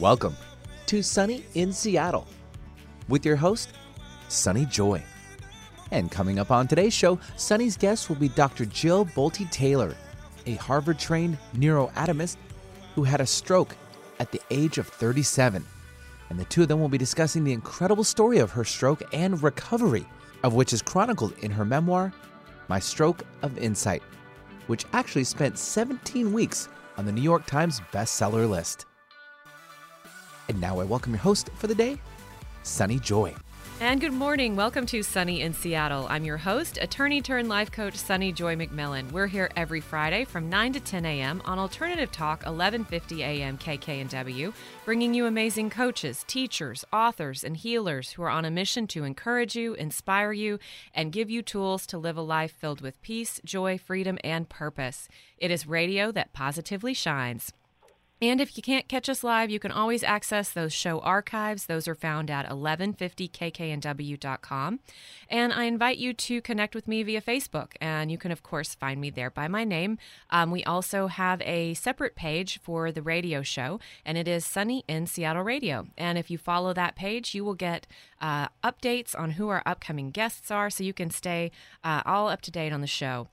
Welcome to Sunny in Seattle with your host, Sunny Joy. And coming up on today's show, Sunny's guest will be Dr. Jill Bolte Taylor, a Harvard trained neuroanatomist who had a stroke at the age of 37. And the two of them will be discussing the incredible story of her stroke and recovery, of which is chronicled in her memoir, My Stroke of Insight, which actually spent 17 weeks on the New York Times bestseller list. And now I welcome your host for the day, Sunny Joy. And good morning. Welcome to Sunny in Seattle. I'm your host, attorney turned life coach Sunny Joy McMillan. We're here every Friday from 9 to 10 a.m. on Alternative Talk 1150 a.m. KKNW, bringing you amazing coaches, teachers, authors, and healers who are on a mission to encourage you, inspire you, and give you tools to live a life filled with peace, joy, freedom, and purpose. It is radio that positively shines. And if you can't catch us live, you can always access those show archives. Those are found at 1150kknw.com. And I invite you to connect with me via Facebook. And you can, of course, find me there by my name. Um, we also have a separate page for the radio show, and it is Sunny in Seattle Radio. And if you follow that page, you will get uh, updates on who our upcoming guests are so you can stay uh, all up to date on the show.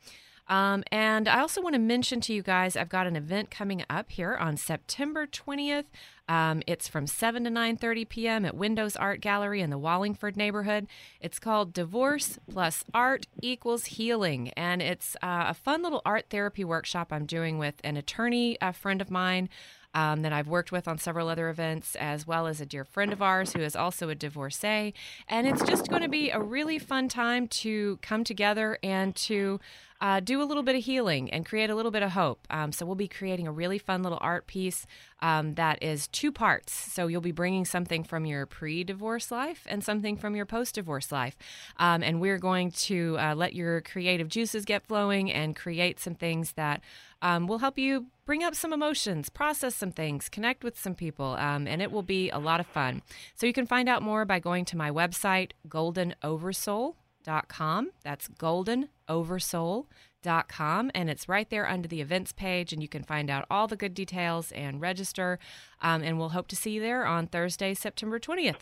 Um, and I also want to mention to you guys, I've got an event coming up here on September 20th. Um, it's from 7 to 9:30 p.m. at Windows Art Gallery in the Wallingford neighborhood. It's called Divorce Plus Art Equals Healing, and it's uh, a fun little art therapy workshop I'm doing with an attorney, a friend of mine. Um, that I've worked with on several other events, as well as a dear friend of ours who is also a divorcee. And it's just going to be a really fun time to come together and to uh, do a little bit of healing and create a little bit of hope. Um, so we'll be creating a really fun little art piece um, that is two parts. So you'll be bringing something from your pre-divorce life and something from your post-divorce life, um, and we're going to uh, let your creative juices get flowing and create some things that um, will help you bring up some emotions, process some things, connect with some people, um, and it will be a lot of fun. So you can find out more by going to my website, goldenoversoul.com. That's goldenoversoul.com, and it's right there under the events page, and you can find out all the good details and register. Um, and we'll hope to see you there on Thursday, September 20th.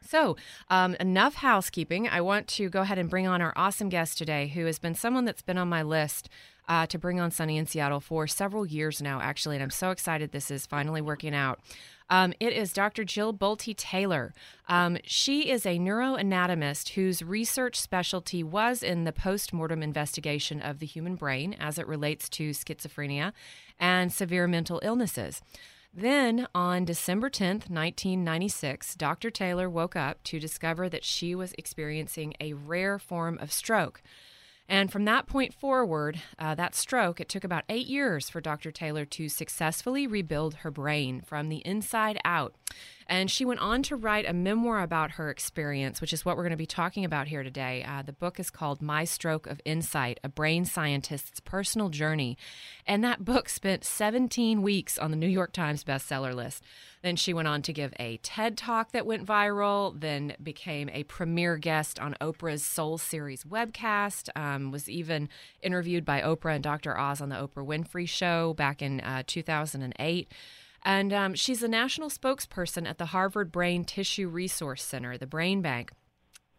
So, um, enough housekeeping. I want to go ahead and bring on our awesome guest today, who has been someone that's been on my list uh, to bring on Sunny in Seattle for several years now, actually, and I'm so excited this is finally working out. Um, it is Dr. Jill Bolte Taylor. Um, she is a neuroanatomist whose research specialty was in the post mortem investigation of the human brain as it relates to schizophrenia and severe mental illnesses. Then, on December 10th, 1996, Dr. Taylor woke up to discover that she was experiencing a rare form of stroke. And from that point forward, uh, that stroke, it took about eight years for Dr. Taylor to successfully rebuild her brain from the inside out. And she went on to write a memoir about her experience, which is what we're going to be talking about here today. Uh, the book is called My Stroke of Insight A Brain Scientist's Personal Journey. And that book spent 17 weeks on the New York Times bestseller list. Then she went on to give a TED talk that went viral, then became a premier guest on Oprah's Soul Series webcast, um, was even interviewed by Oprah and Dr. Oz on the Oprah Winfrey Show back in uh, 2008. And um, she's a national spokesperson at the Harvard Brain Tissue Resource Center, the Brain Bank,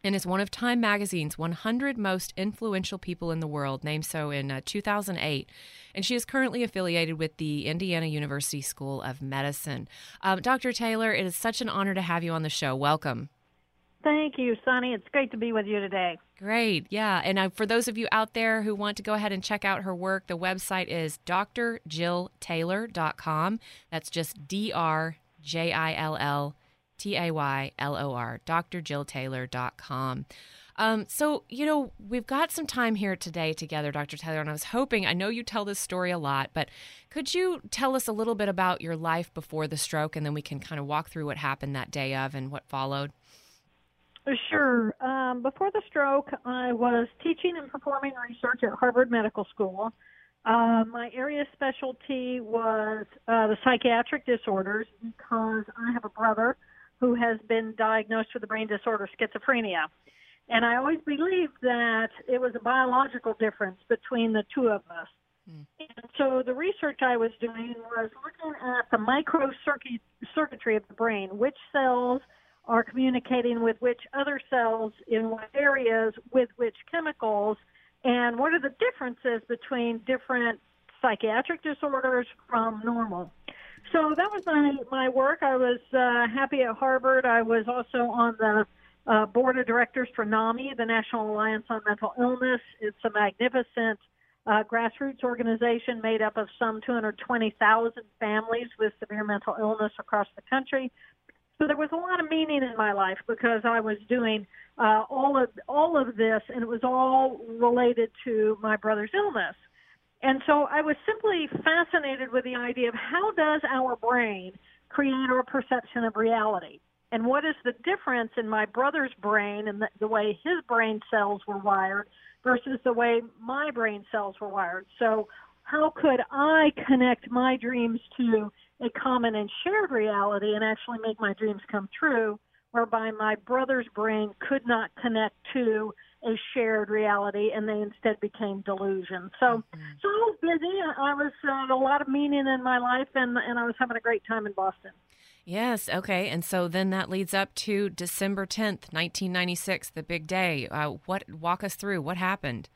and is one of Time Magazine's 100 most influential people in the world, named so in uh, 2008. And she is currently affiliated with the Indiana University School of Medicine. Um, Dr. Taylor, it is such an honor to have you on the show. Welcome. Thank you, Sunny. It's great to be with you today. Great. Yeah. And uh, for those of you out there who want to go ahead and check out her work, the website is drjilltaylor.com. That's just D R J I L L T A Y L O R, drjilltaylor.com. Um, so, you know, we've got some time here today together, Dr. Taylor, and I was hoping, I know you tell this story a lot, but could you tell us a little bit about your life before the stroke, and then we can kind of walk through what happened that day of and what followed? Sure. Um, before the stroke, I was teaching and performing research at Harvard Medical School. Uh, my area specialty was uh, the psychiatric disorders because I have a brother who has been diagnosed with the brain disorder schizophrenia. And I always believed that it was a biological difference between the two of us. Mm. so the research I was doing was looking at the microcircuitry of the brain, which cells are communicating with which other cells in what areas with which chemicals, and what are the differences between different psychiatric disorders from normal. So that was my, my work. I was uh, happy at Harvard. I was also on the uh, board of directors for NAMI, the National Alliance on Mental Illness. It's a magnificent uh, grassroots organization made up of some 220,000 families with severe mental illness across the country. So there was a lot of meaning in my life because I was doing uh, all of all of this, and it was all related to my brother's illness. And so I was simply fascinated with the idea of how does our brain create our perception of reality? And what is the difference in my brother's brain and the, the way his brain cells were wired versus the way my brain cells were wired? So how could I connect my dreams to a common and shared reality and actually make my dreams come true, whereby my brother's brain could not connect to a shared reality and they instead became delusions. So, mm-hmm. so I was busy. I was uh, a lot of meaning in my life and, and I was having a great time in Boston. Yes, okay. And so then that leads up to December 10th, 1996, the big day. Uh, what walk us through what happened?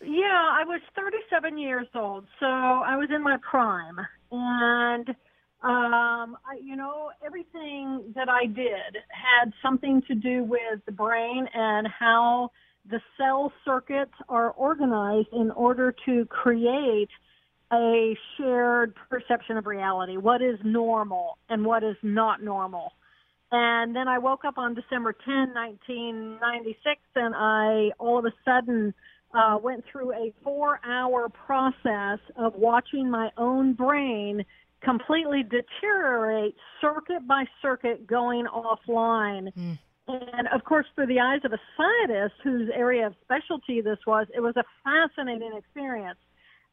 Yeah, I was 37 years old. So I was in my prime and um, I, you know, everything that I did had something to do with the brain and how the cell circuits are organized in order to create a shared perception of reality, what is normal and what is not normal. And then I woke up on December 10, 1996, and I all of a sudden uh, went through a four hour process of watching my own brain completely deteriorate circuit by circuit going offline. Mm. And of course, through the eyes of a scientist whose area of specialty this was, it was a fascinating experience.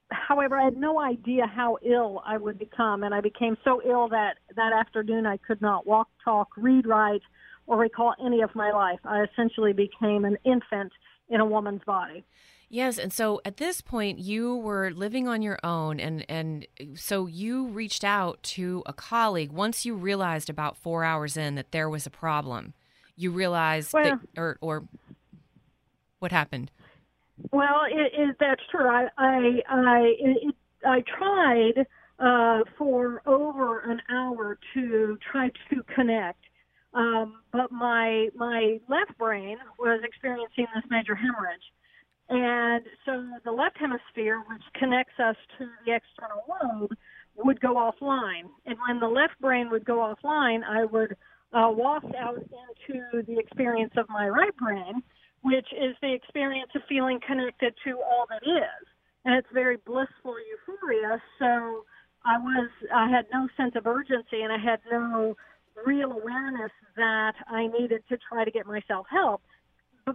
However, I had no idea how ill I would become, and I became so ill that that afternoon I could not walk, talk, read, write, or recall any of my life. I essentially became an infant in a woman's body. Yes, and so at this point you were living on your own and and so you reached out to a colleague once you realized about 4 hours in that there was a problem you realized well, that, or or what happened? Well, it, it, that's true. I I I, it, I tried uh, for over an hour to try to connect, um, but my my left brain was experiencing this major hemorrhage. And so the left hemisphere, which connects us to the external world, would go offline. And when the left brain would go offline, I would uh, walked out into the experience of my right brain, which is the experience of feeling connected to all that is. And it's very blissful euphoria. So I was, I had no sense of urgency and I had no real awareness that I needed to try to get myself help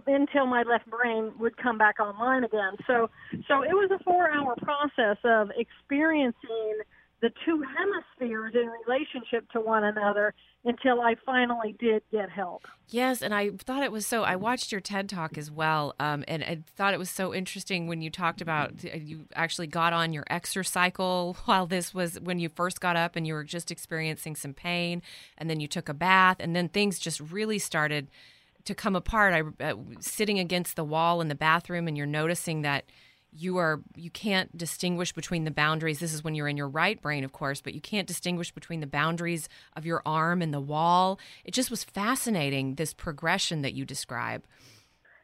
until my left brain would come back online again. So, so it was a four hour process of experiencing the two hemispheres in relationship to one another until I finally did get help. Yes, and I thought it was so. I watched your TED talk as well, um, and I thought it was so interesting when you talked about uh, you actually got on your exercise cycle while this was when you first got up and you were just experiencing some pain, and then you took a bath, and then things just really started to come apart. I uh, sitting against the wall in the bathroom, and you're noticing that you are you can't distinguish between the boundaries this is when you're in your right brain of course but you can't distinguish between the boundaries of your arm and the wall it just was fascinating this progression that you describe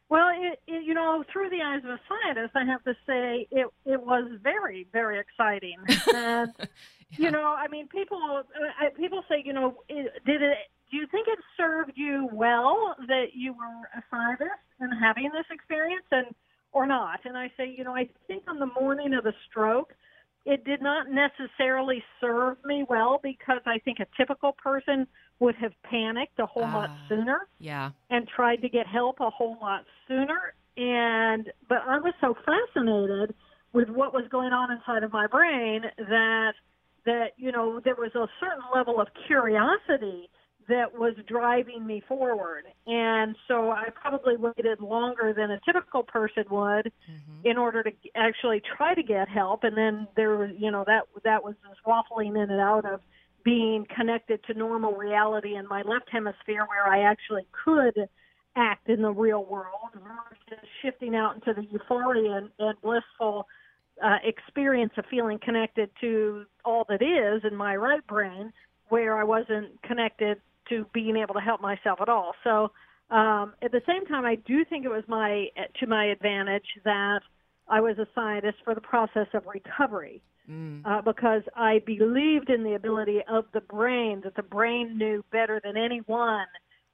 well it, it, you know through the eyes of a scientist i have to say it it was very very exciting and yeah. you know i mean people uh, people say you know did it do you think it served you well that you were a scientist and having this experience and or not. And I say, you know, I think on the morning of the stroke, it did not necessarily serve me well because I think a typical person would have panicked a whole uh, lot ah, sooner. Yeah. And tried to get help a whole lot sooner. And, but I was so fascinated with what was going on inside of my brain that, that, you know, there was a certain level of curiosity that was driving me forward. And so I probably waited longer than a typical person would mm-hmm. in order to actually try to get help. And then there was, you know, that that was just waffling in and out of being connected to normal reality in my left hemisphere where I actually could act in the real world versus shifting out into the euphoria and, and blissful uh, experience of feeling connected to all that is in my right brain where I wasn't connected to being able to help myself at all. So um, at the same time, I do think it was my to my advantage that I was a scientist for the process of recovery. Mm. Uh, because I believed in the ability of the brain, that the brain knew better than anyone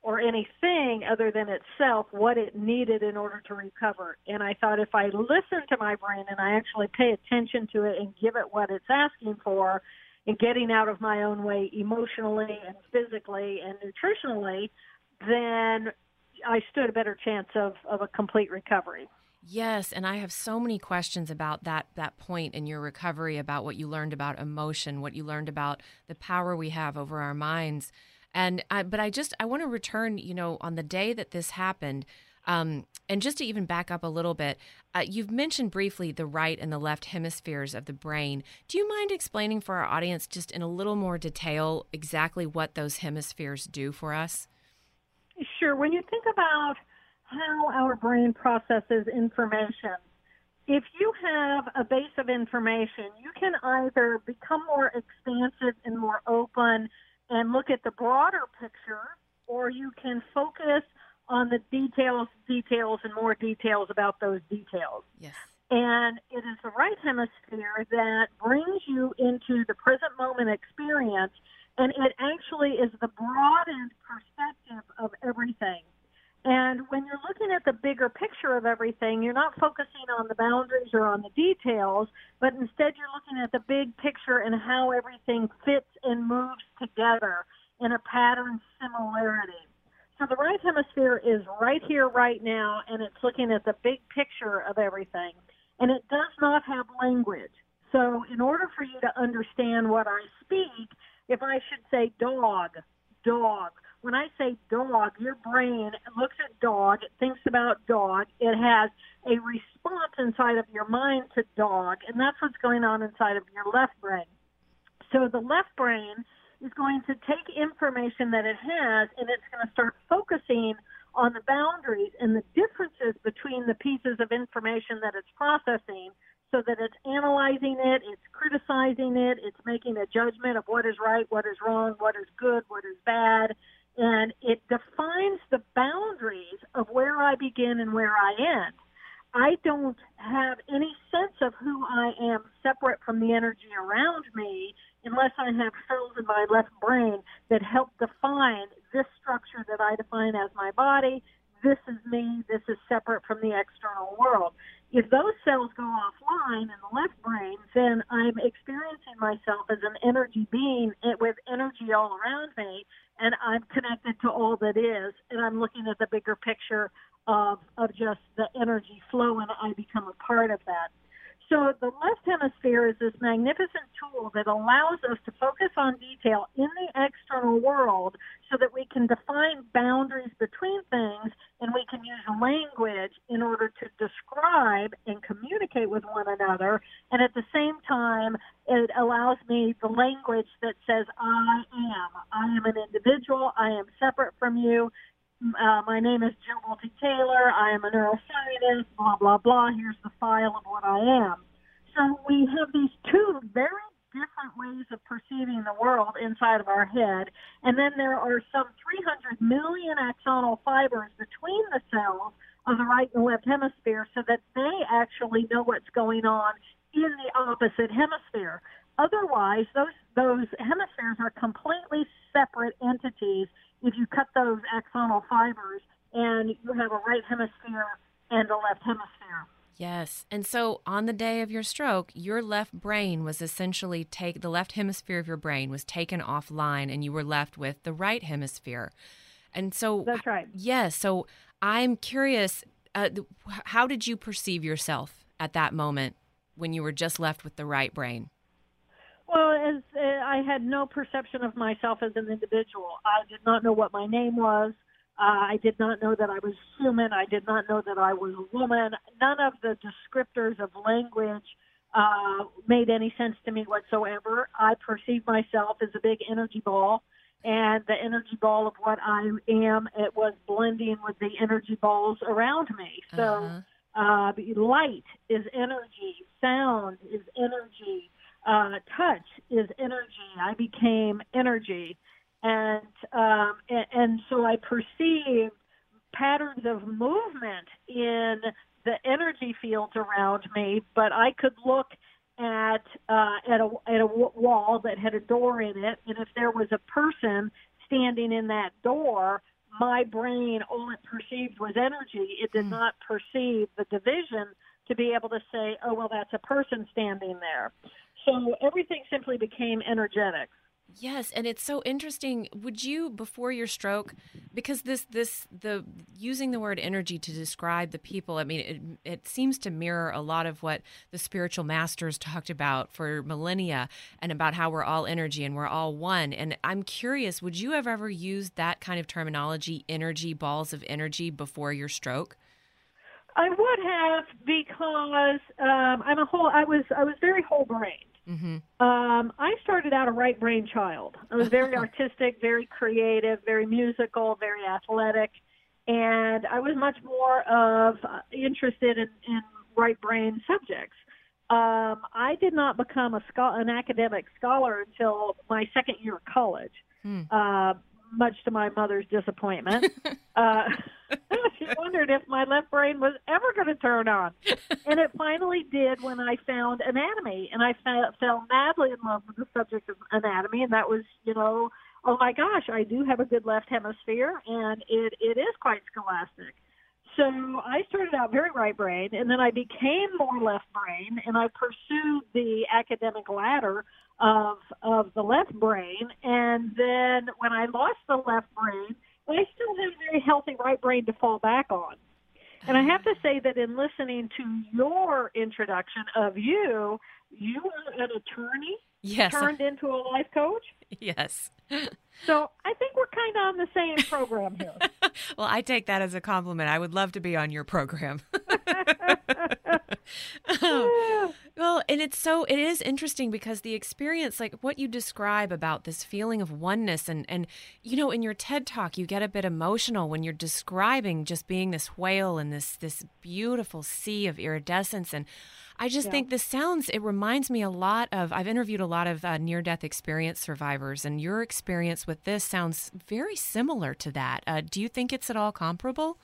or anything other than itself what it needed in order to recover. And I thought if I listen to my brain and I actually pay attention to it and give it what it's asking for, in getting out of my own way emotionally and physically and nutritionally, then I stood a better chance of, of a complete recovery. Yes, and I have so many questions about that that point in your recovery about what you learned about emotion, what you learned about the power we have over our minds. And I, but I just I want to return, you know, on the day that this happened, um, and just to even back up a little bit, uh, you've mentioned briefly the right and the left hemispheres of the brain. Do you mind explaining for our audience, just in a little more detail, exactly what those hemispheres do for us? Sure. When you think about how our brain processes information, if you have a base of information, you can either become more expansive and more open and look at the broader picture, or you can focus on the details, details, and more details about those details. Yes. And it is the right hemisphere that brings you into the present moment experience, and it actually is the broadened perspective of everything. And when you're looking at the bigger picture of everything, you're not focusing on the boundaries or on the details, but instead you're looking at the big picture and how everything fits and moves together in a pattern similarity. So the right hemisphere is right here, right now, and it's looking at the big picture of everything. And it does not have language. So in order for you to understand what I speak, if I should say dog, dog, when I say dog, your brain looks at dog, it thinks about dog, it has a response inside of your mind to dog, and that's what's going on inside of your left brain. So the left brain is going to take information that it has and it's going to start focusing on the boundaries and the differences between the pieces of information that it's processing so that it's analyzing it, it's criticizing it, it's making a judgment of what is right, what is wrong, what is good, what is bad, and it defines the boundaries of where I begin and where I end. I don't have any sense of who I am separate from the energy around me unless I have cells in my left brain that help define this structure that I define as my body. This is me. This is separate from the external world. If those cells go offline in the left brain, then I'm experiencing myself as an energy being with energy all around me, and I'm connected to all that is, and I'm looking at the bigger picture of, of just the energy flow, and I become a part of that. So the left hemisphere is this magnificent tool that allows us to focus on detail in the external world so that we can define boundaries between things and we can use language in order to describe and communicate with one another. And at the same time, it allows me the language that says, I am. I am an individual. I am separate from you. Uh, my name is Jill Bolte Taylor. I am a neuroscientist, blah, blah, blah. Here's the file of what I am. So we have these two very different ways of perceiving the world inside of our head. And then there are some 300 million axonal fibers between the cells of the right and left hemisphere so that they actually know what's going on in the opposite hemisphere. Otherwise, those those hemispheres are completely separate entities if you cut those axonal fibers and you have a right hemisphere and a left hemisphere. Yes. And so on the day of your stroke, your left brain was essentially take the left hemisphere of your brain was taken offline and you were left with the right hemisphere. And so That's right. Yes, so I'm curious uh, how did you perceive yourself at that moment when you were just left with the right brain? Well, as uh, I had no perception of myself as an individual, I did not know what my name was. Uh, I did not know that I was human. I did not know that I was a woman. None of the descriptors of language uh, made any sense to me whatsoever. I perceived myself as a big energy ball, and the energy ball of what I am, it was blending with the energy balls around me. So, uh-huh. uh, light is energy, sound is energy, uh, touch is energy. I became energy, and um, and, and so I perceived patterns of movement in the energy fields around me, but I could look at uh, at a at a wall that had a door in it, and if there was a person standing in that door, my brain all it perceived was energy. It did mm. not perceive the division to be able to say, oh well, that's a person standing there. So everything simply became energetic. Yes, and it's so interesting. Would you before your stroke because this this the using the word energy to describe the people, I mean it it seems to mirror a lot of what the spiritual masters talked about for millennia and about how we're all energy and we're all one. And I'm curious, would you have ever used that kind of terminology, energy balls of energy before your stroke? I would have because um, I'm a whole. I was I was very whole brained. Mm-hmm. Um, I started out a right brain child. I was very artistic, very creative, very musical, very athletic, and I was much more of uh, interested in, in right brain subjects. Um, I did not become a scho- an academic scholar until my second year of college. Hmm. Uh, much to my mother's disappointment. uh, she wondered if my left brain was ever going to turn on. And it finally did when I found anatomy. And I fell, fell madly in love with the subject of anatomy. And that was, you know, oh my gosh, I do have a good left hemisphere, and it, it is quite scholastic. So I started out very right brain, and then I became more left brain, and I pursued the academic ladder of of the left brain. And then when I lost the left brain, I still have a very healthy right brain to fall back on. And I have to say that in listening to your introduction of you, you are an attorney yes. turned into a life coach. Yes. So I think we're kind of on the same program here. well, I take that as a compliment. I would love to be on your program. well, and it's so it is interesting because the experience, like what you describe about this feeling of oneness, and and you know, in your TED talk, you get a bit emotional when you're describing just being this whale in this this beautiful sea of iridescence and. I just yeah. think this sounds, it reminds me a lot of, I've interviewed a lot of uh, near death experience survivors, and your experience with this sounds very similar to that. Uh, do you think it's at all comparable?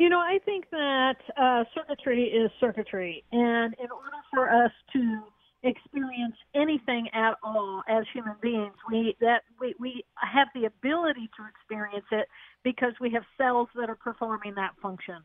You know, I think that uh, circuitry is circuitry, and in order for us to experience anything at all as human beings, we that we, we have the ability to experience it because we have cells that are performing that function.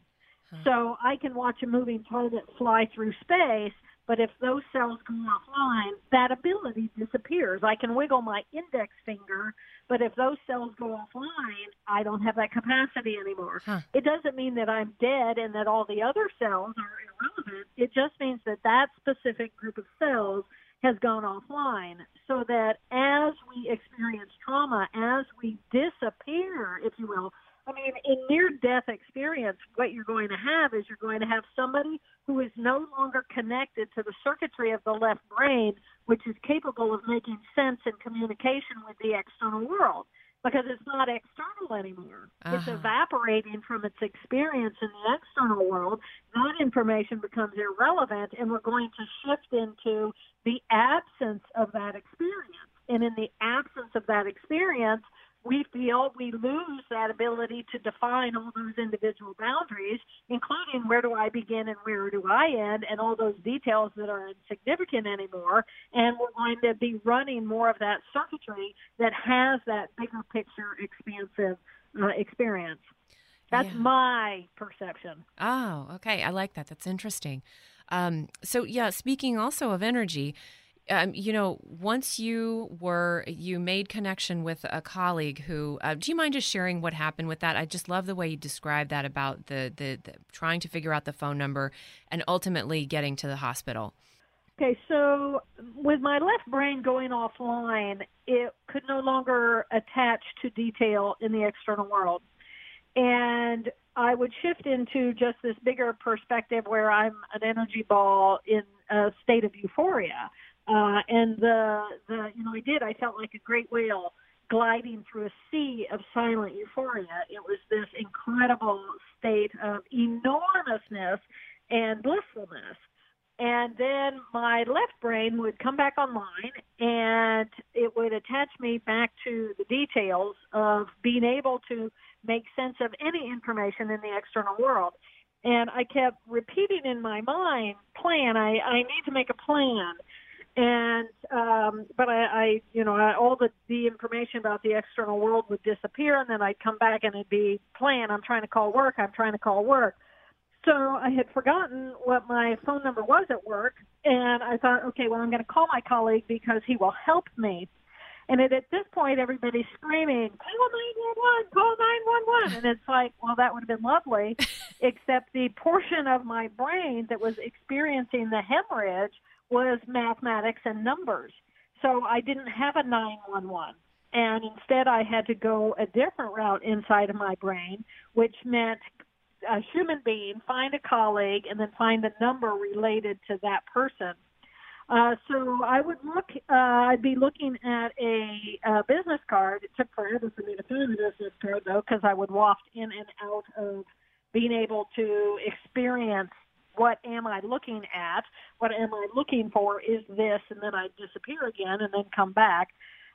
So I can watch a moving target fly through space, but if those cells go offline, that ability disappears. I can wiggle my index finger, but if those cells go offline, I don't have that capacity anymore. Huh. It doesn't mean that I'm dead and that all the other cells are irrelevant. It just means that that specific group of cells has gone offline so that as we experience trauma, as we disappear, if you will, I mean, in near death experience, what you're going to have is you're going to have somebody who is no longer connected to the circuitry of the left brain, which is capable of making sense and communication with the external world because it's not external anymore. Uh-huh. It's evaporating from its experience in the external world. That information becomes irrelevant, and we're going to shift into the absence of that experience. And in the absence of that experience, we feel we lose that ability to define all those individual boundaries, including where do I begin and where do I end, and all those details that are insignificant anymore. And we're going to be running more of that circuitry that has that bigger picture, expansive uh, experience. That's yeah. my perception. Oh, okay. I like that. That's interesting. Um, so, yeah, speaking also of energy, um, you know, once you were, you made connection with a colleague who, uh, do you mind just sharing what happened with that? I just love the way you described that about the, the, the trying to figure out the phone number and ultimately getting to the hospital. Okay, so with my left brain going offline, it could no longer attach to detail in the external world. And I would shift into just this bigger perspective where I'm an energy ball in a state of euphoria. Uh, and the, the, you know, I did, I felt like a great whale gliding through a sea of silent euphoria. It was this incredible state of enormousness and blissfulness. And then my left brain would come back online and it would attach me back to the details of being able to make sense of any information in the external world. And I kept repeating in my mind, plan, I, I need to make a plan and um but i i you know I, all the the information about the external world would disappear and then i'd come back and it'd be plan i'm trying to call work i'm trying to call work. So i had forgotten what my phone number was at work and i thought okay well i'm going to call my colleague because he will help me. And at, at this point everybody's screaming call 911 call 911 and it's like well that would have been lovely except the portion of my brain that was experiencing the hemorrhage was mathematics and numbers. So I didn't have a 911. And instead, I had to go a different route inside of my brain, which meant a human being, find a colleague, and then find a number related to that person. Uh, so I would look, uh, I'd be looking at a, a business card. It took forever for me to find the business card, though, because I would waft in and out of being able to experience what am I looking at? What am I looking for? Is this, and then I disappear again and then come back.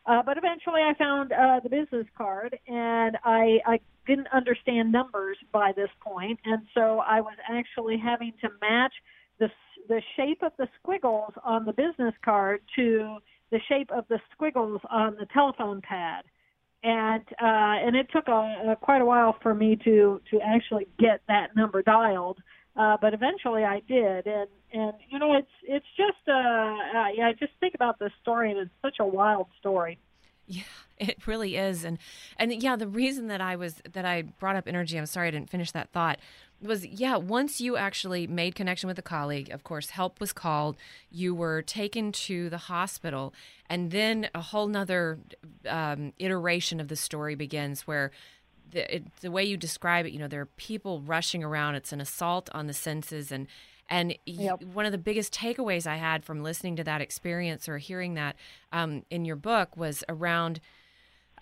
Uh, but eventually, I found uh, the business card, and I, I didn't understand numbers by this point, and so I was actually having to match the the shape of the squiggles on the business card to the shape of the squiggles on the telephone pad and uh, and it took a, a, quite a while for me to to actually get that number dialed. Uh, but eventually I did, and and you know it's it's just uh, yeah I just think about this story and it's such a wild story. Yeah, it really is, and and yeah, the reason that I was that I brought up energy, I'm sorry I didn't finish that thought, was yeah. Once you actually made connection with a colleague, of course, help was called. You were taken to the hospital, and then a whole nother um, iteration of the story begins where the, it, the way you describe it, you know, there are people rushing around. It's an assault on the senses, and and yep. one of the biggest takeaways I had from listening to that experience or hearing that um, in your book was around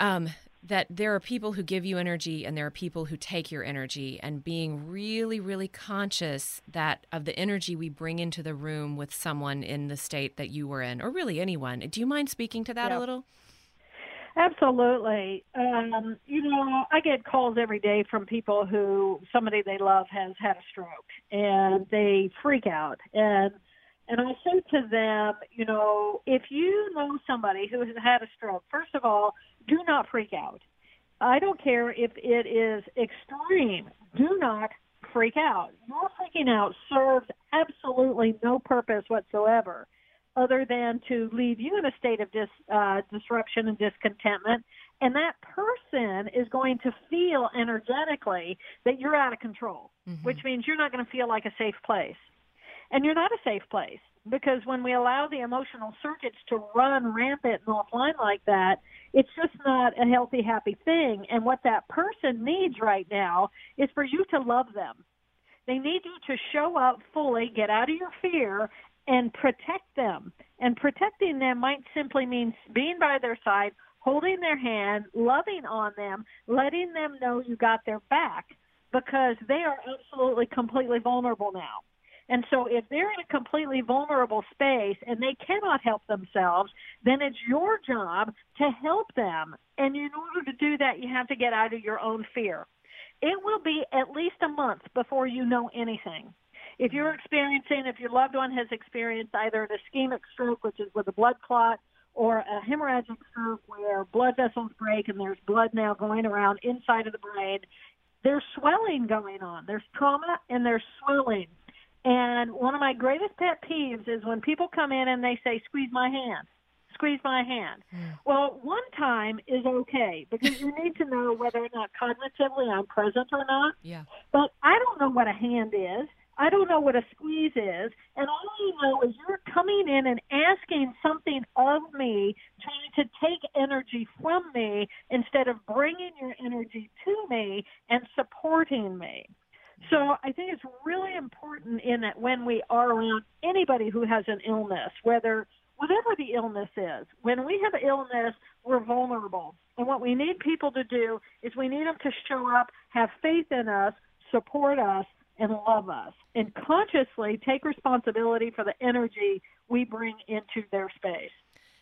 um, that there are people who give you energy and there are people who take your energy, and being really, really conscious that of the energy we bring into the room with someone in the state that you were in, or really anyone. Do you mind speaking to that yep. a little? Absolutely. Um, you know, I get calls every day from people who somebody they love has had a stroke and they freak out. And and I say to them, you know, if you know somebody who has had a stroke, first of all, do not freak out. I don't care if it is extreme. Do not freak out. Your freaking out serves absolutely no purpose whatsoever other than to leave you in a state of dis, uh, disruption and discontentment. And that person is going to feel energetically that you're out of control, mm-hmm. which means you're not going to feel like a safe place. And you're not a safe place because when we allow the emotional circuits to run rampant and offline like that, it's just not a healthy, happy thing. And what that person needs right now is for you to love them. They need you to show up fully, get out of your fear, and protect them. And protecting them might simply mean being by their side, holding their hand, loving on them, letting them know you got their back because they are absolutely completely vulnerable now. And so if they're in a completely vulnerable space and they cannot help themselves, then it's your job to help them. And in order to do that, you have to get out of your own fear. It will be at least a month before you know anything. If you're experiencing, if your loved one has experienced either an ischemic stroke, which is with a blood clot, or a hemorrhagic stroke where blood vessels break and there's blood now going around inside of the brain, there's swelling going on. There's trauma and there's swelling. And one of my greatest pet peeves is when people come in and they say, squeeze my hand, squeeze my hand. Mm. Well, one time is okay because you need to know whether or not cognitively I'm present or not. Yeah. But I don't know what a hand is. I don't know what a squeeze is, and all I know is you're coming in and asking something of me, trying to take energy from me instead of bringing your energy to me and supporting me. So I think it's really important in that when we are around anybody who has an illness, whether whatever the illness is, when we have illness, we're vulnerable. And what we need people to do is we need them to show up, have faith in us, support us, and love us, and consciously take responsibility for the energy we bring into their space.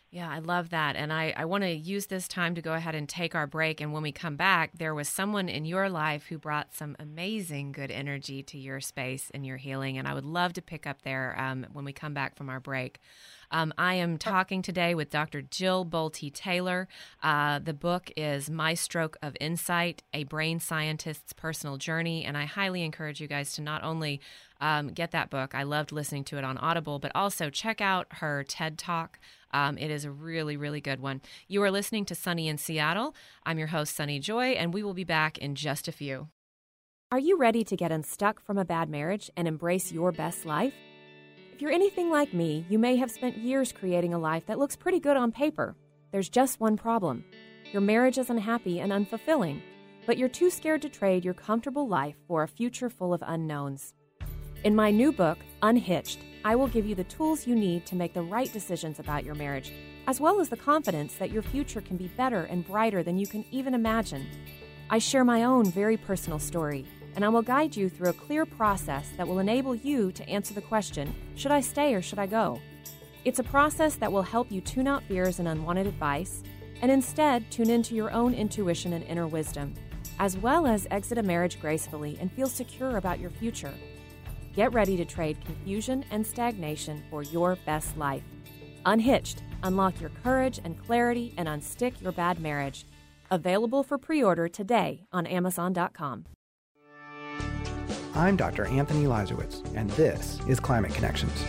Yeah, I love that. And I, I want to use this time to go ahead and take our break. And when we come back, there was someone in your life who brought some amazing good energy to your space and your healing. And I would love to pick up there um, when we come back from our break. Um, I am talking today with Dr. Jill Bolte Taylor. Uh, the book is My Stroke of Insight A Brain Scientist's Personal Journey. And I highly encourage you guys to not only um, get that book, I loved listening to it on Audible, but also check out her TED Talk. Um, it is a really, really good one. You are listening to Sunny in Seattle. I'm your host, Sunny Joy, and we will be back in just a few. Are you ready to get unstuck from a bad marriage and embrace your best life? If you're anything like me, you may have spent years creating a life that looks pretty good on paper. There's just one problem your marriage is unhappy and unfulfilling, but you're too scared to trade your comfortable life for a future full of unknowns. In my new book, Unhitched, I will give you the tools you need to make the right decisions about your marriage, as well as the confidence that your future can be better and brighter than you can even imagine. I share my own very personal story, and I will guide you through a clear process that will enable you to answer the question should I stay or should I go? It's a process that will help you tune out fears and unwanted advice, and instead tune into your own intuition and inner wisdom, as well as exit a marriage gracefully and feel secure about your future. Get ready to trade confusion and stagnation for your best life. Unhitched, unlock your courage and clarity and unstick your bad marriage. Available for pre order today on Amazon.com. I'm Dr. Anthony Leiserowitz, and this is Climate Connections.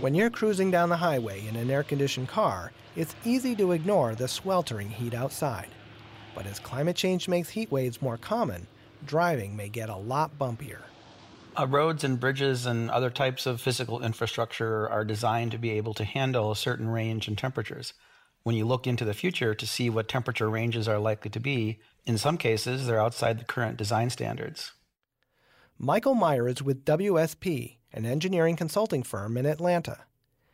When you're cruising down the highway in an air conditioned car, it's easy to ignore the sweltering heat outside. But as climate change makes heat waves more common, driving may get a lot bumpier. Uh, roads and bridges and other types of physical infrastructure are designed to be able to handle a certain range in temperatures. When you look into the future to see what temperature ranges are likely to be, in some cases they're outside the current design standards. Michael Meyer is with WSP, an engineering consulting firm in Atlanta.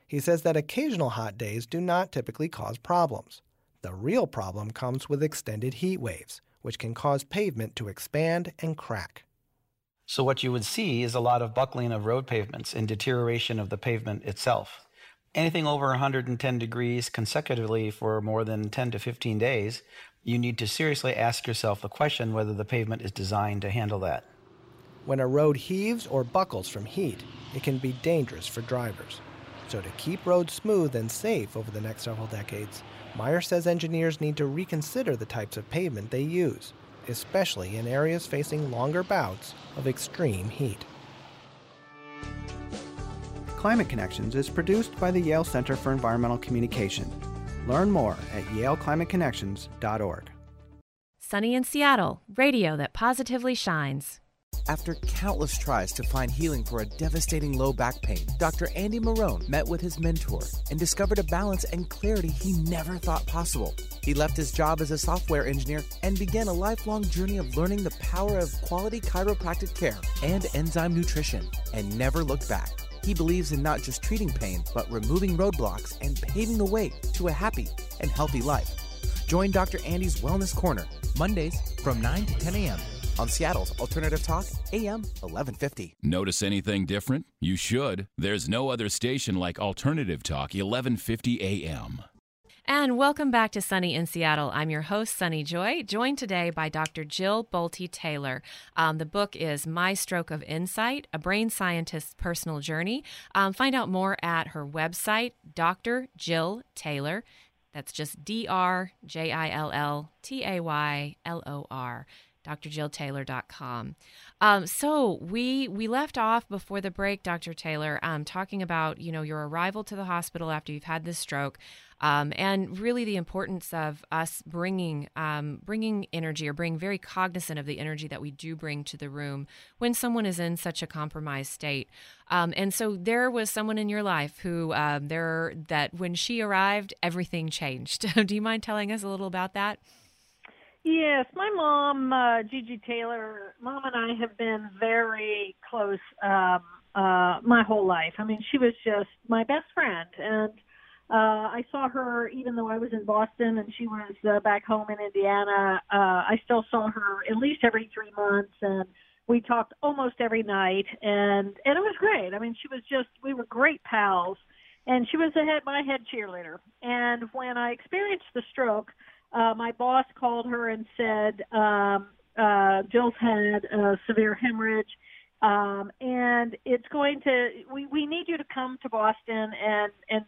He says that occasional hot days do not typically cause problems. The real problem comes with extended heat waves, which can cause pavement to expand and crack. So, what you would see is a lot of buckling of road pavements and deterioration of the pavement itself. Anything over 110 degrees consecutively for more than 10 to 15 days, you need to seriously ask yourself the question whether the pavement is designed to handle that. When a road heaves or buckles from heat, it can be dangerous for drivers. So, to keep roads smooth and safe over the next several decades, Meyer says engineers need to reconsider the types of pavement they use, especially in areas facing longer bouts of extreme heat. Climate Connections is produced by the Yale Center for Environmental Communication. Learn more at yaleclimateconnections.org. Sunny in Seattle, radio that positively shines. After countless tries to find healing for a devastating low back pain, Dr. Andy Marone met with his mentor and discovered a balance and clarity he never thought possible. He left his job as a software engineer and began a lifelong journey of learning the power of quality chiropractic care and enzyme nutrition and never looked back. He believes in not just treating pain, but removing roadblocks and paving the way to a happy and healthy life. Join Dr. Andy's Wellness Corner, Mondays from 9 to 10 a.m. on Seattle's Alternative Talk, AM 1150. Notice anything different? You should. There's no other station like Alternative Talk 1150 AM. And welcome back to Sunny in Seattle. I'm your host, Sunny Joy, joined today by Dr. Jill Bolte Taylor. Um, the book is My Stroke of Insight A Brain Scientist's Personal Journey. Um, find out more at her website, Dr. Jill Taylor. That's just D R J I L L T A Y L O R drjilltaylor.com. Um, so we we left off before the break, Dr. Taylor, um, talking about you know your arrival to the hospital after you've had this stroke, um, and really the importance of us bringing um, bringing energy or being very cognizant of the energy that we do bring to the room when someone is in such a compromised state. Um, and so there was someone in your life who um, there that when she arrived, everything changed. do you mind telling us a little about that? Yes, my mom, uh, Gigi Taylor, mom and I have been very close um, uh, my whole life. I mean, she was just my best friend, and uh, I saw her even though I was in Boston and she was uh, back home in Indiana. Uh, I still saw her at least every three months, and we talked almost every night, and and it was great. I mean, she was just we were great pals, and she was the head, my head cheerleader. And when I experienced the stroke uh, my boss called her and said um, uh, Jill's had a severe hemorrhage, um, and it's going to. We we need you to come to Boston and and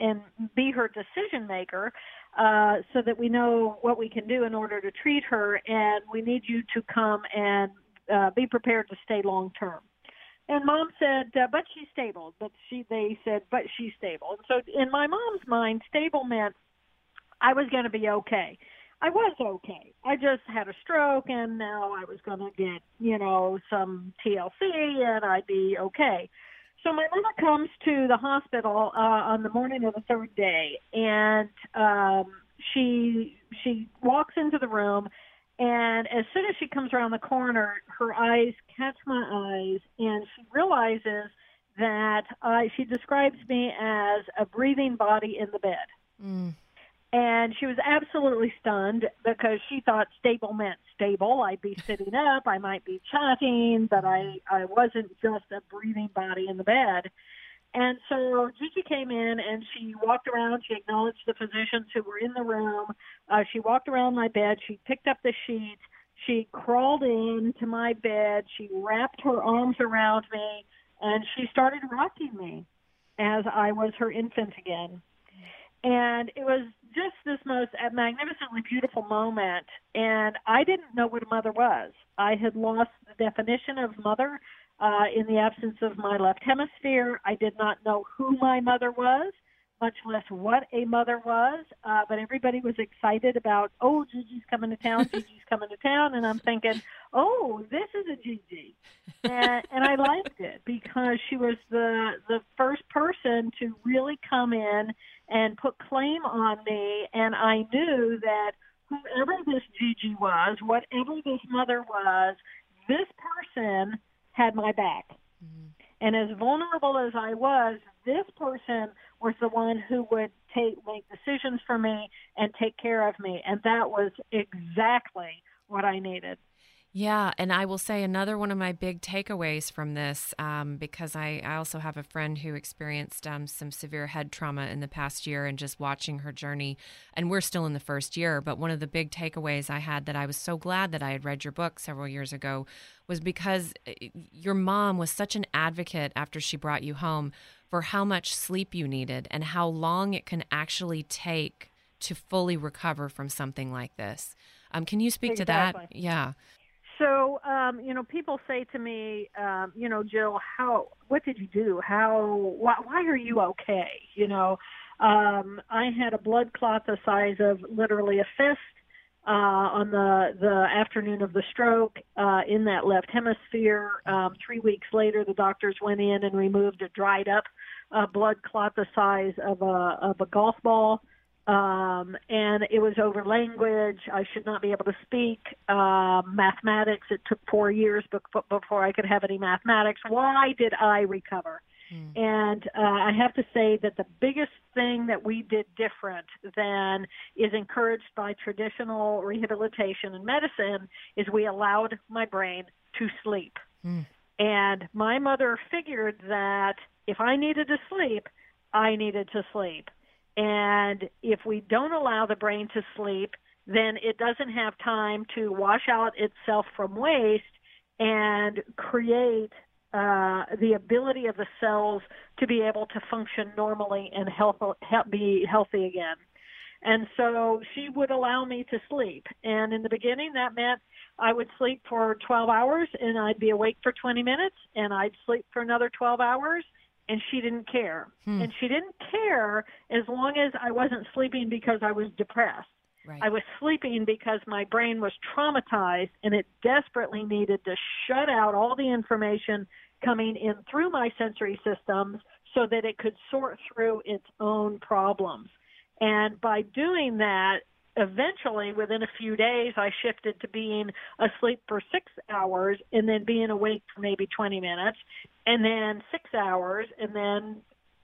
and be her decision maker, uh, so that we know what we can do in order to treat her, and we need you to come and uh, be prepared to stay long term. And mom said, uh, but she's stable. But she, they said, but she's stable. And so in my mom's mind, stable meant I was going to be okay. I was okay. I just had a stroke and now I was going to get, you know, some TLC and I'd be okay. So my mother comes to the hospital uh, on the morning of the third day and um she she walks into the room and as soon as she comes around the corner, her eyes catch my eyes and she realizes that I she describes me as a breathing body in the bed. Mm and she was absolutely stunned because she thought stable meant stable. I'd be sitting up, I might be chatting, but I I wasn't just a breathing body in the bed. And so Gigi came in and she walked around. She acknowledged the physicians who were in the room. Uh, she walked around my bed. She picked up the sheets. She crawled into my bed. She wrapped her arms around me and she started rocking me as I was her infant again. And it was just this most magnificently beautiful moment. And I didn't know what a mother was. I had lost the definition of mother uh, in the absence of my left hemisphere. I did not know who my mother was, much less what a mother was. Uh, but everybody was excited about, oh, Gigi's coming to town, Gigi's coming to town. And I'm thinking, oh, this is a Gigi. And, and I liked it because she was the, the first person to really come in and put claim on me. And I knew that whoever this Gigi was, whatever this mother was, this person had my back. Mm-hmm. And as vulnerable as I was, this person was the one who would take make decisions for me and take care of me, and that was exactly what I needed. Yeah, and I will say another one of my big takeaways from this, um, because I, I also have a friend who experienced um, some severe head trauma in the past year, and just watching her journey, and we're still in the first year. But one of the big takeaways I had that I was so glad that I had read your book several years ago was because eh, your mom was such an advocate after she brought you home for how much sleep you needed and how long it can actually take to fully recover from something like this. Um, can you speak exactly. to that? Yeah. So, um, you know, people say to me, um, you know, Jill, how, what did you do? How, why, why are you okay? You know, um, I had a blood clot the size of literally a fist uh, on the the afternoon of the stroke uh, in that left hemisphere. Um, three weeks later, the doctors went in and removed a dried up uh, blood clot the size of a of a golf ball um, and it was over language. I should not be able to speak uh, mathematics. It took four years before I could have any mathematics. Why did I recover? Mm. And uh, I have to say that the biggest thing that we did different than is encouraged by traditional rehabilitation and medicine is we allowed my brain to sleep. Mm. And my mother figured that if I needed to sleep, I needed to sleep. And if we don't allow the brain to sleep, then it doesn't have time to wash out itself from waste and create uh, the ability of the cells to be able to function normally and help, help be healthy again. And so she would allow me to sleep. And in the beginning, that meant I would sleep for 12 hours and I'd be awake for 20 minutes and I'd sleep for another 12 hours and she didn't care. Hmm. And she didn't care as long as I wasn't sleeping because I was depressed. Right. I was sleeping because my brain was traumatized and it desperately needed to shut out all the information coming in through my sensory systems so that it could sort through its own problems. And by doing that, eventually within a few days I shifted to being asleep for 6 hours and then being awake for maybe 20 minutes and then 6 hours and then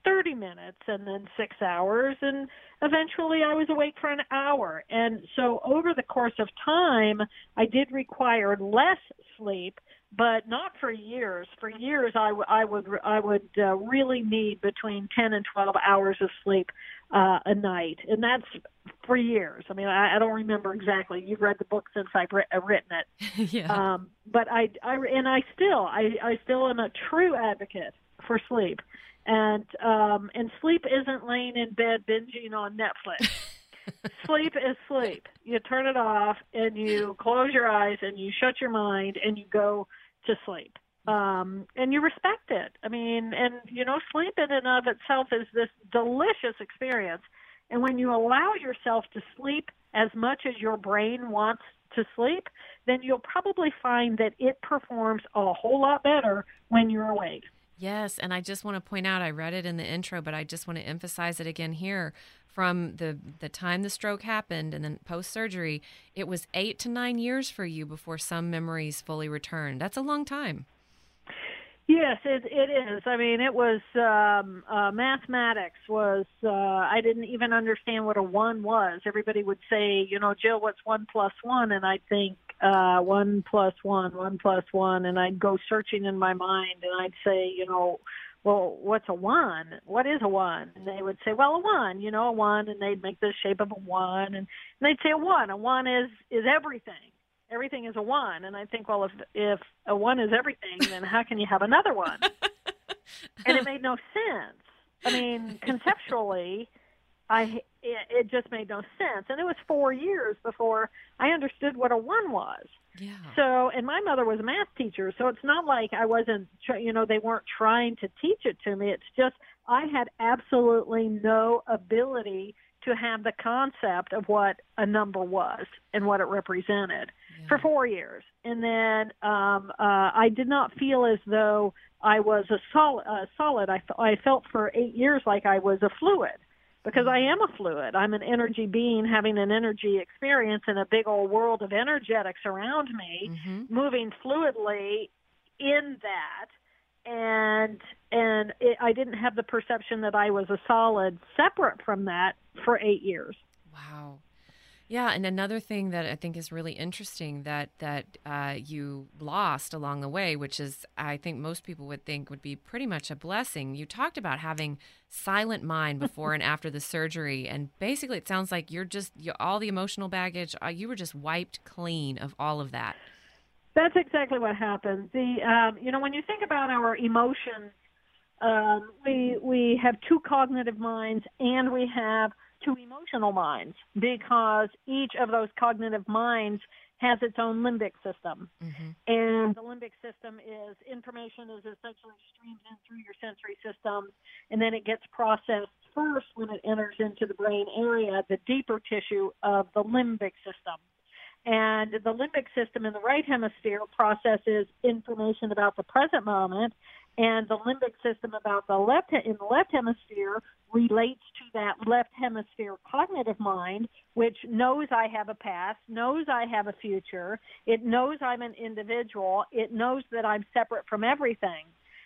30 minutes and then 6 hours and eventually I was awake for an hour. And so over the course of time I did require less sleep but not for years. For years, I, w- I would I would uh, really need between ten and twelve hours of sleep uh, a night, and that's for years. I mean, I, I don't remember exactly. You've read the book since I've uh, written it, yeah. um, but I, I and I still I, I still am a true advocate for sleep, and um, and sleep isn't laying in bed binging on Netflix. sleep is sleep. You turn it off and you close your eyes and you shut your mind and you go to sleep. Um, and you respect it. I mean, and you know, sleep in and of itself is this delicious experience. And when you allow yourself to sleep as much as your brain wants to sleep, then you'll probably find that it performs a whole lot better when you're awake. Yes, and I just want to point out I read it in the intro, but I just want to emphasize it again here. From the the time the stroke happened and then post surgery, it was eight to nine years for you before some memories fully returned. That's a long time. Yes, it it is. I mean, it was um, uh, mathematics was. Uh, I didn't even understand what a one was. Everybody would say, you know, Jill, what's one plus one? And I'd think uh, one plus one, one plus one, and I'd go searching in my mind, and I'd say, you know, well, what's a one? What is a one? And they would say, well, a one, you know, a one, and they'd make the shape of a one, and, and they'd say a one. A one is is everything everything is a one and i think well if if a one is everything then how can you have another one and it made no sense i mean conceptually i it, it just made no sense and it was four years before i understood what a one was Yeah. so and my mother was a math teacher so it's not like i wasn't you know they weren't trying to teach it to me it's just i had absolutely no ability to have the concept of what a number was and what it represented for four years, and then um, uh, I did not feel as though I was a solid. Uh, solid. I, f- I felt for eight years like I was a fluid because I am a fluid. I'm an energy being having an energy experience in a big old world of energetics around me, Mhm. moving fluidly in that. And and it, I didn't have the perception that I was a solid separate from that for eight years. Wow. Yeah, and another thing that I think is really interesting that that uh, you lost along the way, which is I think most people would think would be pretty much a blessing. You talked about having silent mind before and after the surgery, and basically it sounds like you're just you, all the emotional baggage. Uh, you were just wiped clean of all of that. That's exactly what happened. The um, you know when you think about our emotions, um, we we have two cognitive minds and we have two emotional minds because each of those cognitive minds has its own limbic system. Mm-hmm. And the limbic system is information is essentially streamed in through your sensory systems, and then it gets processed first when it enters into the brain area, the deeper tissue of the limbic system. And the limbic system in the right hemisphere processes information about the present moment, and the limbic system about the left in the left hemisphere relates to that left hemisphere cognitive mind, which knows I have a past, knows I have a future, it knows I'm an individual, it knows that I'm separate from everything.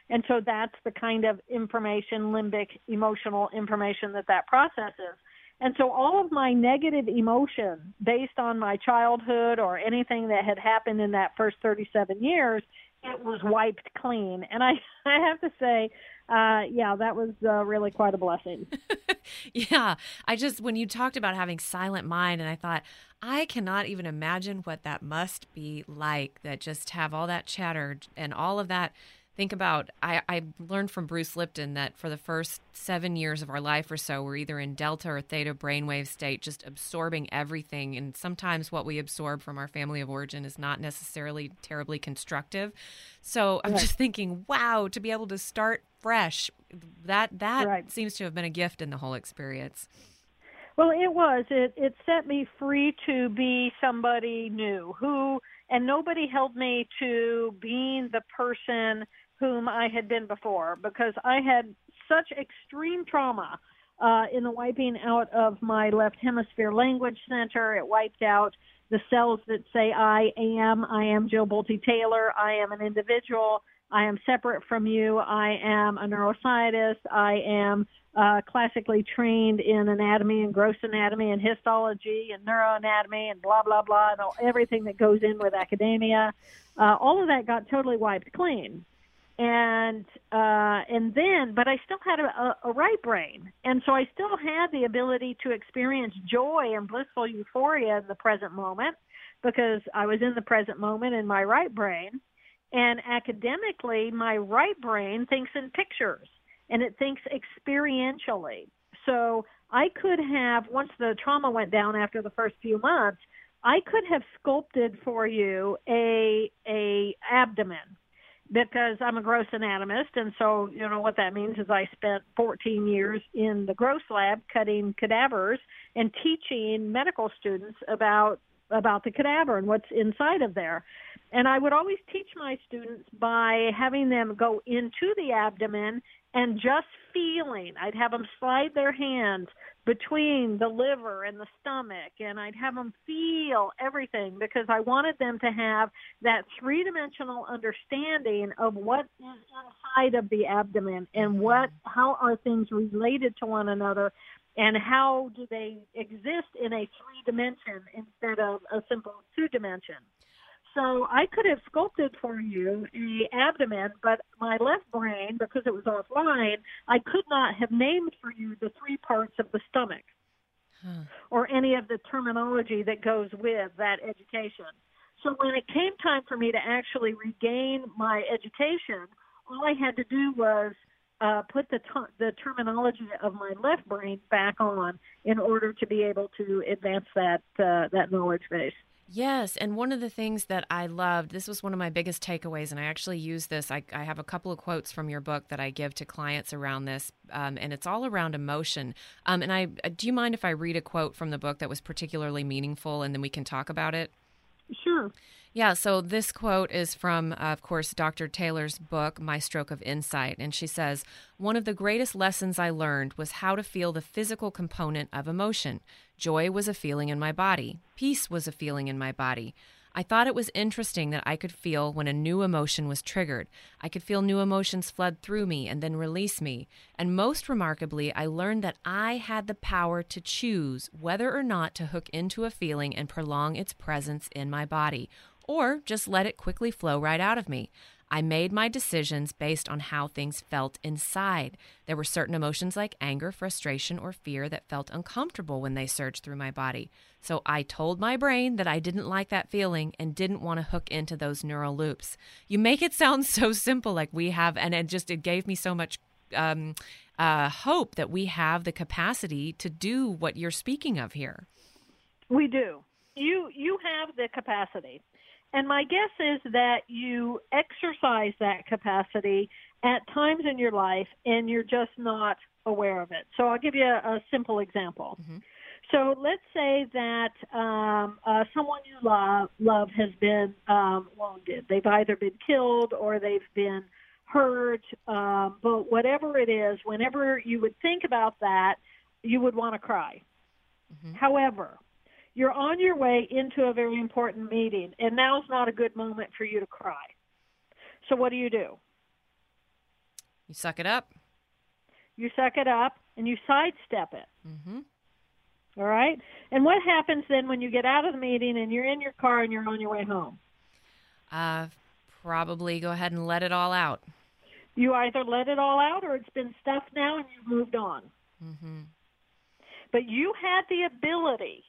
And so that's the kind of information, limbic emotional information that that processes. And so all of my negative emotion based on my childhood or anything that had happened in that first 37 years, it was wiped clean. And I, I have to say, uh, yeah, that was uh, really quite a blessing. yeah, I just when you talked about having silent mind, and I thought I cannot even imagine what that must be like. That just have all that chatter and all of that think about I, I learned from Bruce Lipton that for the first seven years of our life or so, we're either in delta or theta brainwave state, just absorbing everything. And sometimes what we absorb from our family of origin is not necessarily terribly constructive. So I'm Right. just thinking, wow, to be able to start fresh, that that Right. seems to have been a gift in the whole experience. Well, it was. It it set me free to be somebody new who and nobody held me to being the person whom I had been before because I had such extreme trauma uh, in the wiping out of my left hemisphere language center. It wiped out the cells that say I am. I am Jill Bolte Taylor. I am an individual. I am separate from you. I am a neuroscientist. I am uh, classically trained in anatomy and gross anatomy and histology and neuroanatomy and blah blah blah and all, everything that goes in with academia. Uh, all of that got totally wiped clean, and uh, and then, but I still had a, a, right brain, and so I still had the ability to experience joy and blissful euphoria in the present moment because I was in the present moment in my right brain. And academically, my right brain thinks in pictures and it thinks experientially. So I could have, once the trauma went down after the first few months, I could have sculpted for you a a abdomen because I'm a gross anatomist, and so you know what that means is I spent 14 years in the gross lab cutting cadavers and teaching medical students about about the cadaver and what's inside of there. And I would always teach my students by having them go into the abdomen and just feeling. I'd have them slide their hands between the liver and the stomach, and I'd have them feel everything because I wanted them to have that three dimensional understanding of what is inside of the abdomen and what, how are things related to one another and how do they exist in a three dimension instead of a simple two dimension. So I could have sculpted for you the abdomen, but my left brain, because it was offline, I could not have named for you the three parts of the stomach or any of the terminology that goes with that education. So when it came time for me to actually regain my education, all I had to do was uh, put the t- the terminology of my left brain back on in order to be able to advance that uh, that knowledge base. Yes, and one of the things that I loved, this was one of my biggest takeaways, and I actually use this. I, I have a couple of quotes from your book that I give to clients around this, um, and it's all around emotion. Um, and I do you mind if I read a quote from the book that was particularly meaningful, and then we can talk about it? Sure. Yeah, so this quote is from, of course, Dr. Taylor's book, My Stroke of Insight. And she says, One of the greatest lessons I learned was how to feel the physical component of emotion. Joy was a feeling in my body, peace was a feeling in my body. I thought it was interesting that I could feel when a new emotion was triggered. I could feel new emotions flood through me and then release me. And most remarkably, I learned that I had the power to choose whether or not to hook into a feeling and prolong its presence in my body, or just let it quickly flow right out of me. I made my decisions based on how things felt inside. There were certain emotions like anger, frustration, or fear that felt uncomfortable when they surged through my body. So I told my brain that I didn't like that feeling and didn't want to hook into those neural loops. You make it sound so simple, like we have, and it just it gave me so much um, uh, hope that we have the capacity to do what you're speaking of here. We do. You you have the capacity. And my guess is that you exercise that capacity at times in your life and you're just not aware of it. So I'll give you a, a simple example. So let's say that um, uh, someone you love, love has been um, wounded. They've either been killed or they've been hurt. Um, but whatever it is, whenever you would think about that, you would want to cry. However, you're on your way into a very important meeting, and now's not a good moment for you to cry. So what do you do? You suck it up. You suck it up and you sidestep it. Mm-hmm. All right? And what happens then when you get out of the meeting and you're in your car and you're on your way home? Uh, probably go ahead and let it all out. You either let it all out or it's been stuffed now and you've moved on. Mm-hmm. But you had the ability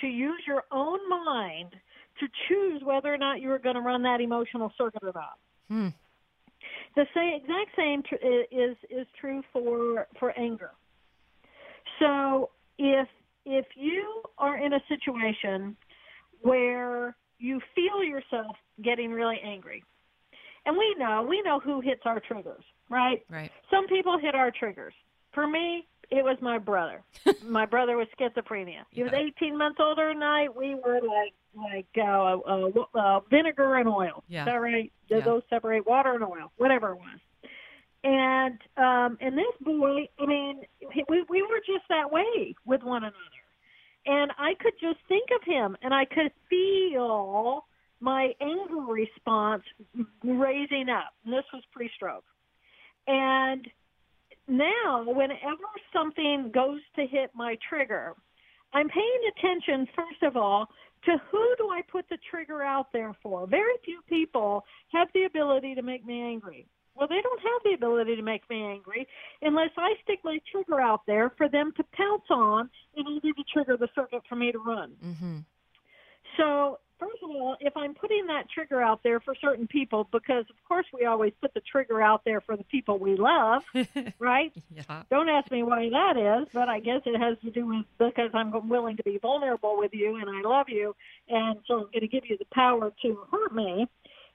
to use your own mind to choose whether or not you were going to run that emotional circuit or not. Hmm. The same exact same tr- is is true for for anger. So if if you are in a situation where you feel yourself getting really angry, and we know we know who hits our triggers, right? Right. Some people hit our triggers. For me, it was my brother. my brother was schizophrenia. He was 18 months older than I. We were like like uh, uh, uh, vinegar and oil. Yeah. Is that right? Yeah. Those separate water and oil, whatever it was. And um, and this boy, I mean, we we were just that way with one another, and I could just think of him, and I could feel my anger response raising up. And this was pre-stroke, and now whenever something goes to hit my trigger, I'm paying attention first of all to who do I put the trigger out there for. Very few people have the ability to make me angry. Well, they don't have the ability to make me angry unless I stick my trigger out there for them to pounce on in order to trigger the circuit for me to run. Mm-hmm. So, first of all, if I'm putting that trigger out there for certain people, because of course we always put the trigger out there for the people we love, right? Yeah. Don't ask me why that is, but I guess it has to do with because I'm willing to be vulnerable with you and I love you, and so I'm going to give you the power to hurt me.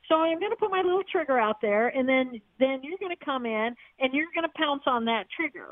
So I'm going to put my little trigger out there, and then then you're going to come in and you're going to pounce on that trigger.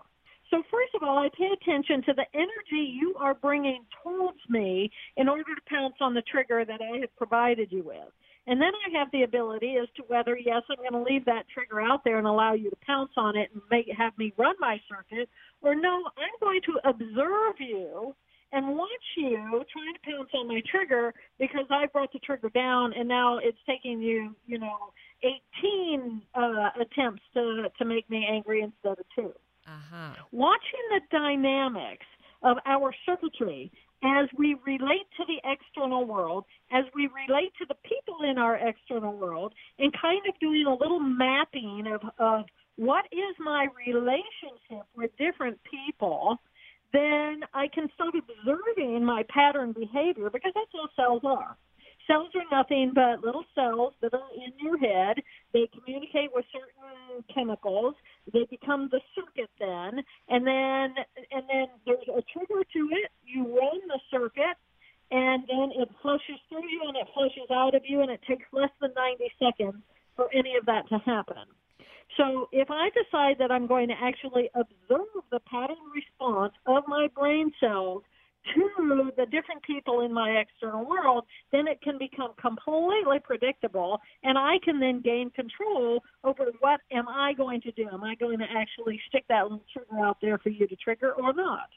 So first of all, I pay attention to the energy you are bringing towards me in order to pounce on the trigger that I have provided you with. And then I have the ability as to whether, yes, I'm going to leave that trigger out there and allow you to pounce on it and make, have me run my circuit, or no, I'm going to observe you and watch you trying to pounce on my trigger because I brought the trigger down and now it's taking you, you know, 18 uh, attempts to, to make me angry instead of two Uh-huh. watching the dynamics of our circuitry as we relate to the external world, as we relate to the people in our external world, and kind of doing a little mapping of, of what is my relationship with different people, then I can start observing my pattern behavior because that's how cells are. Cells are nothing but little cells that are in your head. They communicate with certain chemicals. They become the circuit then, and then and then there's a trigger to it. You run the circuit, and then it flushes through you and it flushes out of you, and it takes less than 90 seconds for any of that to happen. So if I decide that I'm going to actually observe the pattern response of my brain cells to the different people in my external world, then it can become completely predictable and I can then gain control over what am I going to do? Am I going to actually stick that little trigger out there for you to trigger or not?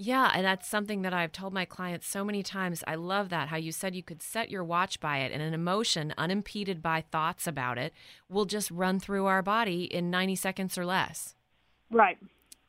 Yeah, and that's something that I've told my clients so many times. I love that how you said you could set your watch by it and an emotion unimpeded by thoughts about it will just run through our body in 90 seconds or less. Right.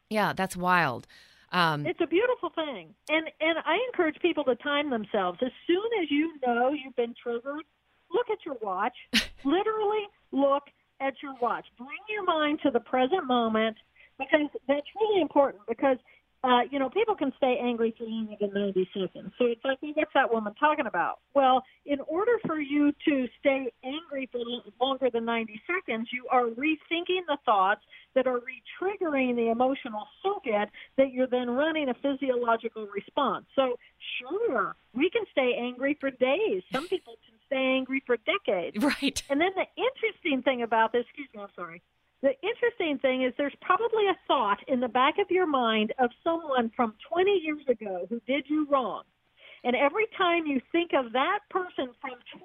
Yeah, that's wild. Um, It's a beautiful thing. And and I encourage people to time themselves. As soon as you know you've been triggered, look at your watch. Literally look at your watch. Bring your mind to the present moment because that's really important because uh, you know, people can stay angry for longer than 90 seconds. So it's like, well, what's that woman talking about? Well, in order for you to stay angry for longer than 90 seconds, you are rethinking the thoughts that are re-triggering the emotional circuit that you're then running a physiological response. So, sure, we can stay angry for days. Some people can stay angry for decades. right. And then the interesting thing about this, excuse me, I'm sorry. The interesting thing is there's probably a thought in the back of your mind of someone from 20 years ago who did you wrong. And every time you think of that person from 20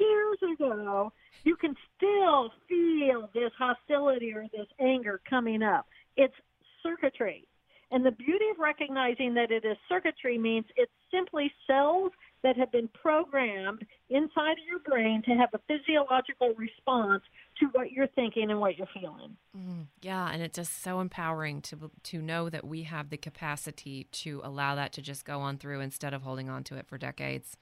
years ago, you can still feel this hostility or this anger coming up. It's circuitry. And the beauty of recognizing that it is circuitry means it's simply cells that have been programmed inside of your brain to have a physiological response to what you're thinking and what you're feeling. Mm, yeah, and it's just so empowering to to know that we have the capacity to allow that to just go on through instead of holding on to it for decades.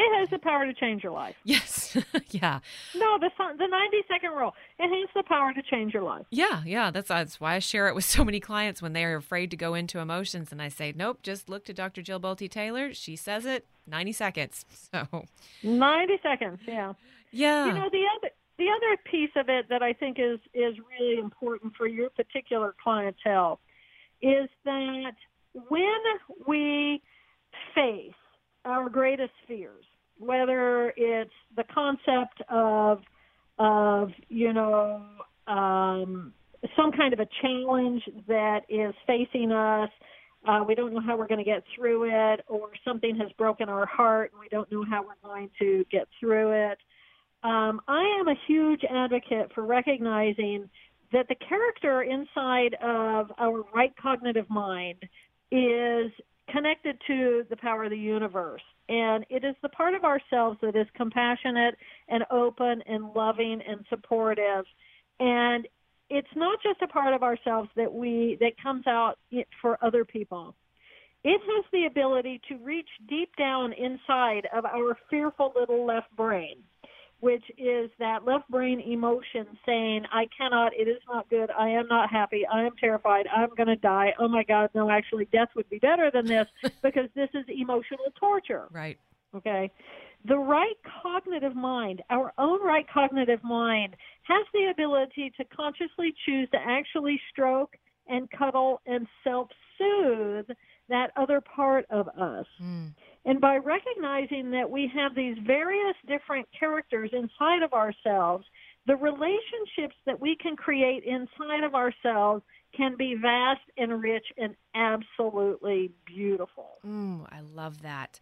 It has the power to change your life. Yes. yeah. No, the the 90 second rule. It has the power to change your life. Yeah, yeah, that's that's why I share it with so many clients when they are afraid to go into emotions and I say, "Nope, just look to Dr. Jill Bolte Taylor. She says it 90 seconds." So, 90 seconds, yeah. yeah. You know the other the other piece of it that I think is is really important for your particular clientele is that when we face our greatest fears, whether it's the concept of of you know um, some kind of a challenge that is facing us. Uh, we don't know how we're going to get through it, or something has broken our heart and we don't know how we're going to get through it. Um, I am a huge advocate for recognizing that the character inside of our right cognitive mind is connected to the power of the universe. And it is the part of ourselves that is compassionate and open and loving and supportive. And it's not just a part of ourselves that we that comes out for other people. It has the ability to reach deep down inside of our fearful little left brain, which is that left brain emotion saying, I cannot, it is not good, I am not happy, I am terrified, I'm going to die. Oh my God, no, actually, death would be better than this because this is emotional torture. Right. Okay the right cognitive mind, our own right cognitive mind, has the ability to consciously choose to actually stroke and cuddle and self soothe that other part of us. Mm. And by recognizing that we have these various different characters inside of ourselves, the relationships that we can create inside of ourselves can be vast and rich and absolutely beautiful. Mm, I love that.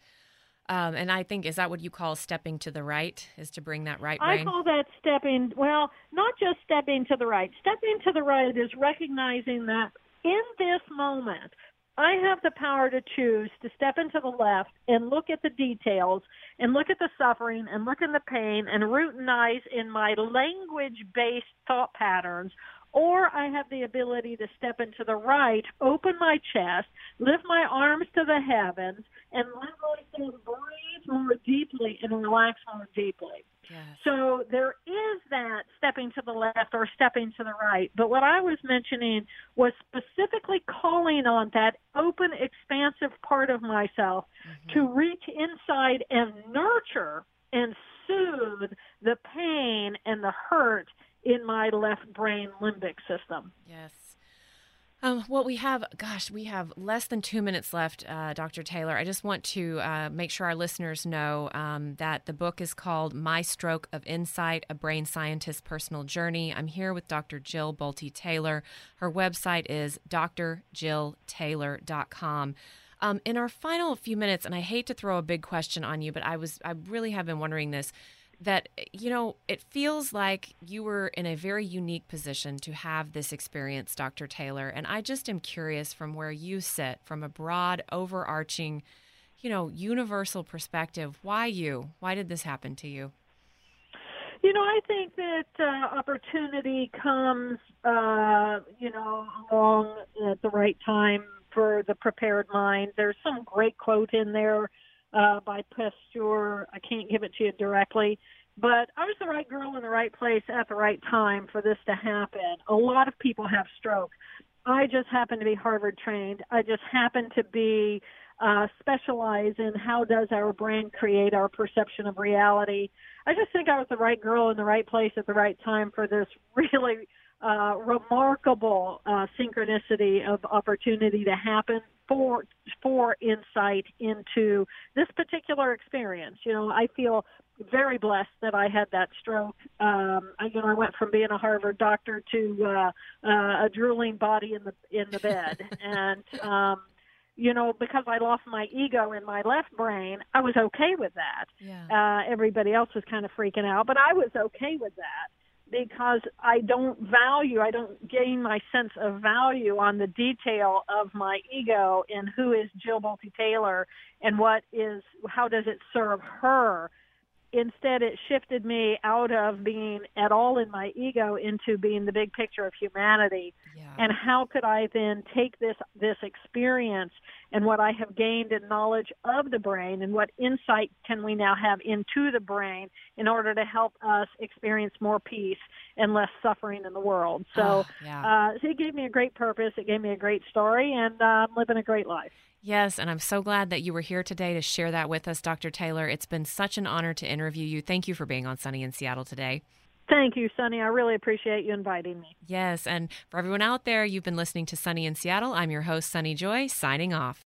Um, and I think is that what you call stepping to the right? Is to bring that right brain? I call that stepping. Well, not just stepping to the right. Stepping to the right is recognizing that in this moment, I have the power to choose to step into the left and look at the details and look at the suffering and look at the pain and routinize in my language based thought patterns or I have the ability to step into the right, open my chest, lift my arms to the heavens, and let myself breathe more deeply and relax more deeply. Yes. So there is that stepping to the left or stepping to the right. But what I was mentioning was specifically calling on that open, expansive part of myself mm-hmm. to reach inside and nurture and soothe the pain and the hurt in my left brain limbic system. Yes. Um, well, we have, gosh, we have less than two minutes left, uh, Dr. Taylor. I just want to uh, make sure our listeners know um, that the book is called My Stroke of Insight A Brain Scientist's Personal Journey. I'm here with Dr. Jill Bolte Taylor. Her website is drjilltaylor.com. Um, in our final few minutes, and I hate to throw a big question on you, but I was I really have been wondering this that you know it feels like you were in a very unique position to have this experience dr taylor. And i just am curious from where you sit from a broad overarching you know universal perspective why you? Why did this happen to you? You know i think that uh, opportunity comes uh, you know along at the right time for the prepared mind. There's some great quote in there uh, by Pasteur. I can't give it to you directly, but I was the right girl in the right place at the right time for this to happen. A lot of people have stroke. I just happen to be Harvard trained. I just happen to be uh, specialize in how does our brain create our perception of reality. I just think I was the right girl in the right place at the right time for this really uh, remarkable uh, synchronicity of opportunity to happen for for insight into this particular experience. You know, I feel very blessed that I had that stroke. Um, I, you know, I went from being a Harvard doctor to uh, uh, a drooling body in the in the bed, and um, you know, because I lost my ego in my left brain, I was okay with that. Yeah. Uh, everybody else was kind of freaking out, but I was okay with that because I don't value, I don't gain my sense of value on the detail of my ego and who is Jill Bolte Taylor and what is, how does it serve her instead it shifted me out of being at all in my ego into being the big picture of humanity yeah. and how could i then take this this experience and what i have gained in knowledge of the brain and what insight can we now have into the brain in order to help us experience more peace and less suffering in the world so, oh, yeah. uh, so it gave me a great purpose it gave me a great story and uh, i'm living a great life Yes, and I'm so glad that you were here today to share that with us, Dr. Taylor. It's been such an honor to interview you. Thank you for being on Sunny in Seattle today. Thank you, Sunny. I really appreciate you inviting me. Yes, and for everyone out there, you've been listening to Sunny in Seattle. I'm your host, Sunny Joy, signing off.